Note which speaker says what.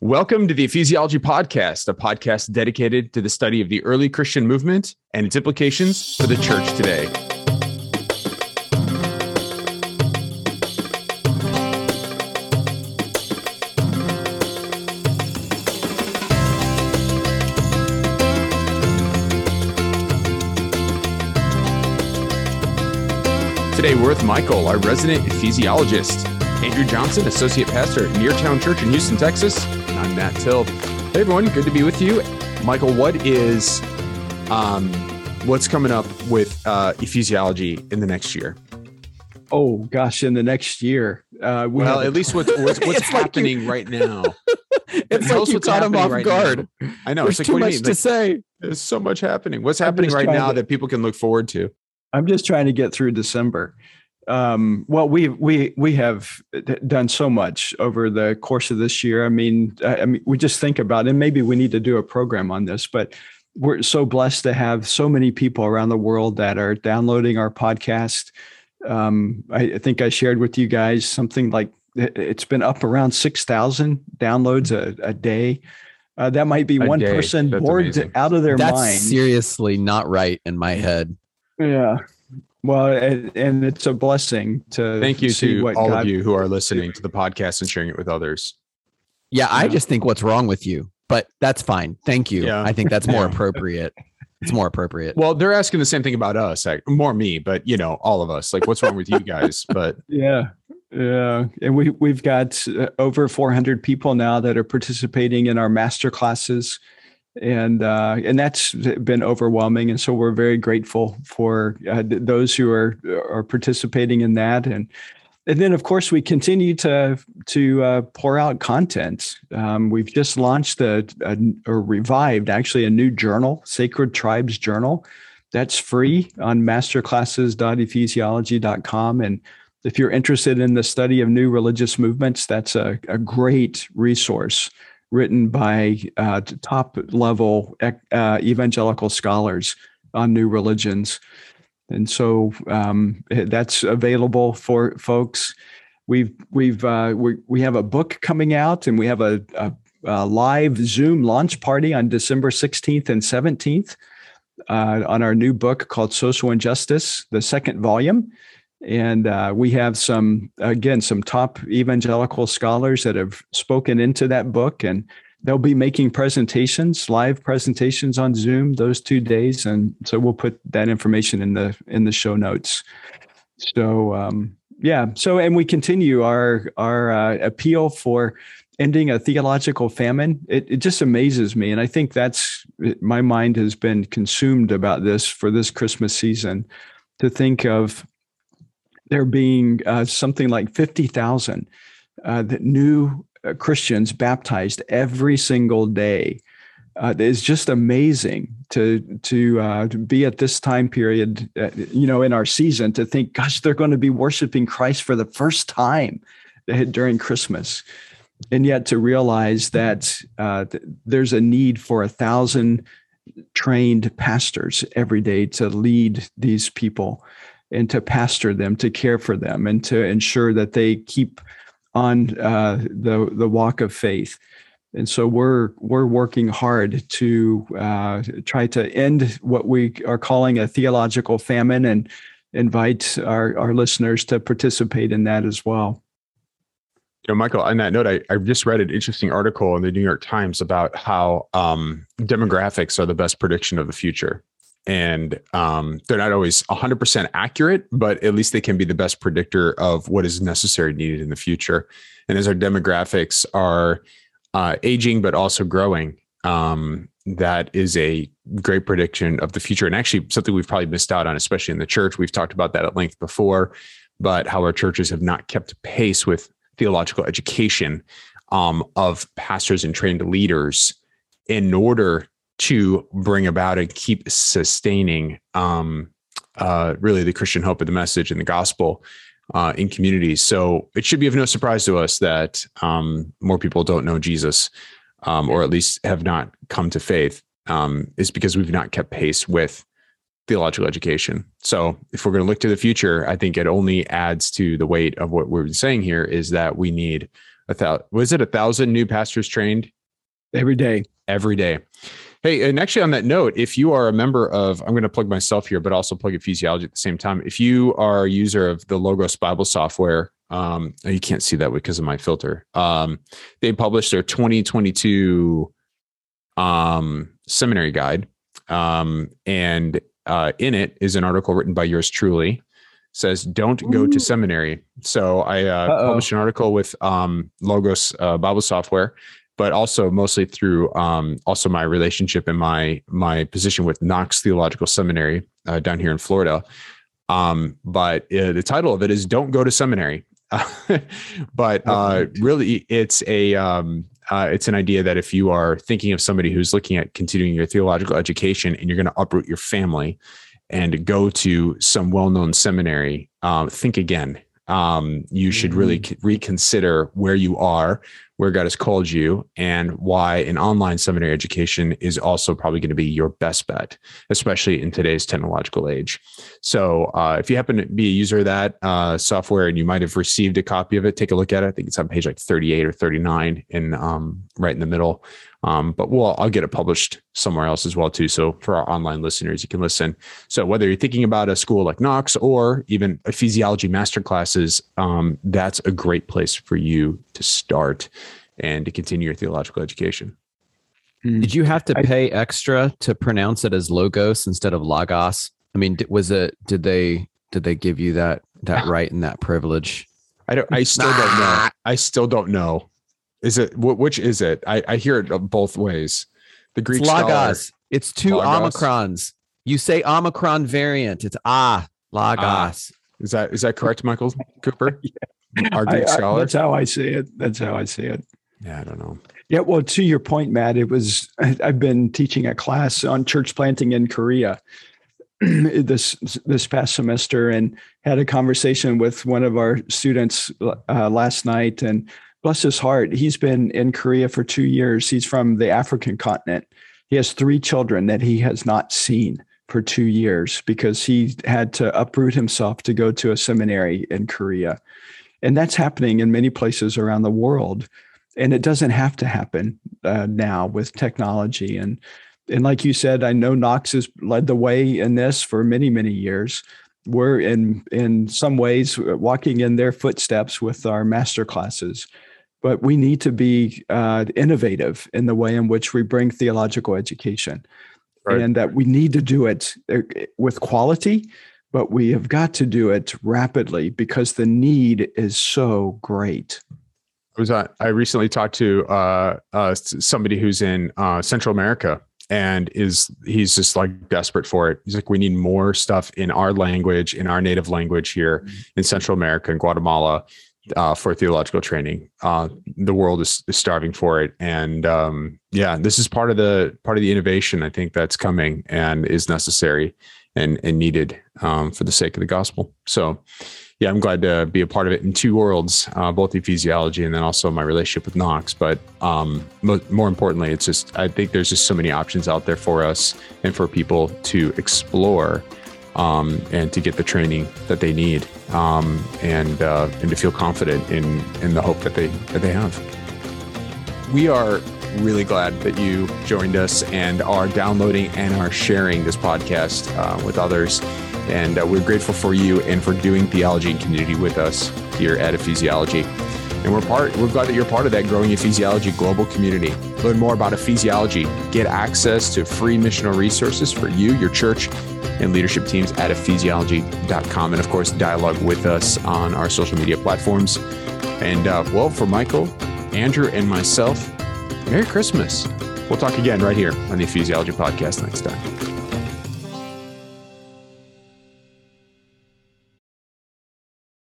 Speaker 1: Welcome to the Ephesiology Podcast, a podcast dedicated to the study of the early Christian movement and its implications for the church today. Today, we're with Michael, our resident ephesiologist, Andrew Johnson, associate pastor at Neartown Church in Houston, Texas, I'm Matt Till. Hey everyone, good to be with you. Michael, what is um what's coming up with uh ephesiology in the next year?
Speaker 2: Oh gosh, in the next year.
Speaker 1: Uh we well, at least what's what's, what's happening like right now.
Speaker 2: it's like you caught him off right guard.
Speaker 1: Now. I know.
Speaker 2: There's
Speaker 1: it's
Speaker 2: like, too much to
Speaker 1: like,
Speaker 2: say.
Speaker 1: There's so much happening. What's happening right now to, that people can look forward to?
Speaker 2: I'm just trying to get through December um, well, we we we have done so much over the course of this year. I mean, I, I mean, we just think about it. And maybe we need to do a program on this, but we're so blessed to have so many people around the world that are downloading our podcast. Um, I, I think I shared with you guys something like it's been up around six thousand downloads a, a day. Uh, that might be a one day. person That's bored amazing. out of their
Speaker 3: That's
Speaker 2: mind.
Speaker 3: Seriously, not right in my head.
Speaker 2: Yeah, well, and it's a blessing to
Speaker 1: thank you to all God of you who are listening to the podcast and sharing it with others.
Speaker 3: Yeah, I just think what's wrong with you, but that's fine. Thank you. Yeah. I think that's more appropriate. It's more appropriate.
Speaker 1: Well, they're asking the same thing about us, like, more me, but you know, all of us. Like, what's wrong with you guys? But
Speaker 2: yeah, yeah, and we we've got uh, over 400 people now that are participating in our master classes and uh, and that's been overwhelming. And so we're very grateful for uh, those who are are participating in that. And and then of course we continue to to uh, pour out content. Um, we've just launched a, or revived actually a new journal, Sacred Tribes Journal. That's free on masterclasses.ephesiology.com. And if you're interested in the study of new religious movements, that's a, a great resource written by uh, top level uh, evangelical scholars on new religions. And so um, that's available for folks. We've we've uh, we we have a book coming out, and we have a, a, a live Zoom launch party on December sixteenth and seventeenth uh, on our new book called Social Injustice, the second volume. And uh, we have some, again, some top evangelical scholars that have spoken into that book, and they'll be making presentations, live presentations on Zoom those two days. And so we'll put that information in the in the show notes. So um, yeah, so and we continue our our uh, appeal for ending a theological famine. It, it just amazes me, and I think that's my mind has been consumed about this for this Christmas season. To think of there being uh, something like 50,000 uh, new uh, Christians baptized every single day. Uh, it's just amazing to to, uh, to be at this time period, uh, you know, in our season to think, gosh, they're going to be worshiping Christ for the first time during Christmas, and yet to realize that uh, there's a need for a thousand trained pastors every day to lead these people and to pastor them, to care for them, and to ensure that they keep on uh, the the walk of faith. And so we're we're working hard to uh, try to end what we are calling a theological famine, and invite our, our listeners to participate in that as well.
Speaker 1: You know, Michael, on that note, I, I just read an interesting article in the New York Times about how um, demographics are the best prediction of the future and um, they're not always 100% accurate but at least they can be the best predictor of what is necessary needed in the future. And as our demographics are uh, aging but also growing um, that is a great prediction of the future. And actually something we've probably missed out on especially in the church we've talked about that at length before but how our churches have not kept pace with theological education um, of pastors and trained leaders in order to bring about and keep sustaining um, uh, really the Christian hope of the message and the gospel uh, in communities. So it should be of no surprise to us that um, more people don't know Jesus, um, or at least have not come to faith, um, is because we've not kept pace with theological education. So if we're going to look to the future, I think it only adds to the weight of what we're saying here is that we need a thousand was it a thousand new pastors trained
Speaker 2: every day
Speaker 1: every day hey and actually on that note if you are a member of i'm going to plug myself here but also plug ephesiology at the same time. If you are a user of the logos bible software um oh, you can't see that because of my filter. Um they published their 2022 um seminary guide um and uh in it is an article written by yours truly. Says don't go to seminary. So I uh, published an article with um, Logos uh, Bible software, but also mostly through um, also my relationship and my my position with Knox Theological Seminary uh, down here in Florida. Um, but uh, the title of it is "Don't Go to Seminary." but uh, really, it's a um, uh, it's an idea that if you are thinking of somebody who's looking at continuing your theological education and you're going to uproot your family and go to some well-known seminary, um, think again. Um, you should really mm-hmm. reconsider where you are, where God has called you, and why an online seminary education is also probably going to be your best bet, especially in today's technological age. So, uh, if you happen to be a user of that uh, software and you might have received a copy of it, take a look at it. I think it's on page like 38 or 39, in um, right in the middle. Um, but we'll I'll get it published somewhere else as well too. So for our online listeners, you can listen. So whether you're thinking about a school like Knox or even ephesiology master classes, um, that's a great place for you to start and to continue your theological education.
Speaker 3: Hmm. Did you have to pay extra to pronounce it as logos instead of logos? I mean, was it? Did they? Did they give you that that right and that privilege?
Speaker 1: I don't. I still don't know. I still don't know. Is it which is it? I, I hear it both ways. The Greek
Speaker 3: it's logos. It's two logos. omicrons. You say omicron variant. It's ah logos. Ah.
Speaker 1: Is that is that correct, Michael Cooper?
Speaker 2: yeah. Our Greek I, scholar. I, that's how I see it. That's how I see it.
Speaker 1: Yeah, I don't know.
Speaker 2: Yeah, well, to your point, Matt, it was I've been teaching a class on church planting in Korea this this past semester, and had a conversation with one of our students uh, last night, and bless his heart, he's been in Korea for two years. He's from the African continent. He has three children that he has not seen for two years because he had to uproot himself to go to a seminary in Korea. And that's happening in many places around the world. And it doesn't have to happen uh, now with technology. And, and like you said, I know Knox has led the way in this for many, many years we're in in some ways walking in their footsteps with our master classes but we need to be uh, innovative in the way in which we bring theological education right. and that we need to do it uh, with quality but we have got to do it rapidly because the need is so great
Speaker 1: I was uh, I recently talked to uh, uh, somebody who's in uh, Central America and is he's just like desperate for it. He's like, we need more stuff in our language, in our native language here mm-hmm. in Central America and Guatemala uh, for theological training. Uh, the world is, is, starving for it, and um, yeah, this is part of the part of the innovation I think that's coming and is necessary and and needed um, for the sake of the gospel. So, yeah, I'm glad to be a part of it in two worlds, uh, both ephesiology and then also my relationship with Knox. But um, mo- more importantly, it's just I think there's just so many options out there for us and for people to explore um, and to get the training that they need um, and uh, and to feel confident in in the hope that they that they have. We are really glad that you joined us and are downloading and are sharing this podcast uh, with others. And uh, we're grateful for you and for doing theology and community with us here at Ephesiology. And we're part we're glad that you're part of that growing ephesiology global community. Learn more about ephesiology, get access to free missional resources for you, your church, and leadership teams at ephesiology.com. And of course, dialogue with us on our social media platforms. And uh, well, for Michael, Andrew, and myself, Merry Christmas. We'll talk again right here on the Ephesiology Podcast next time.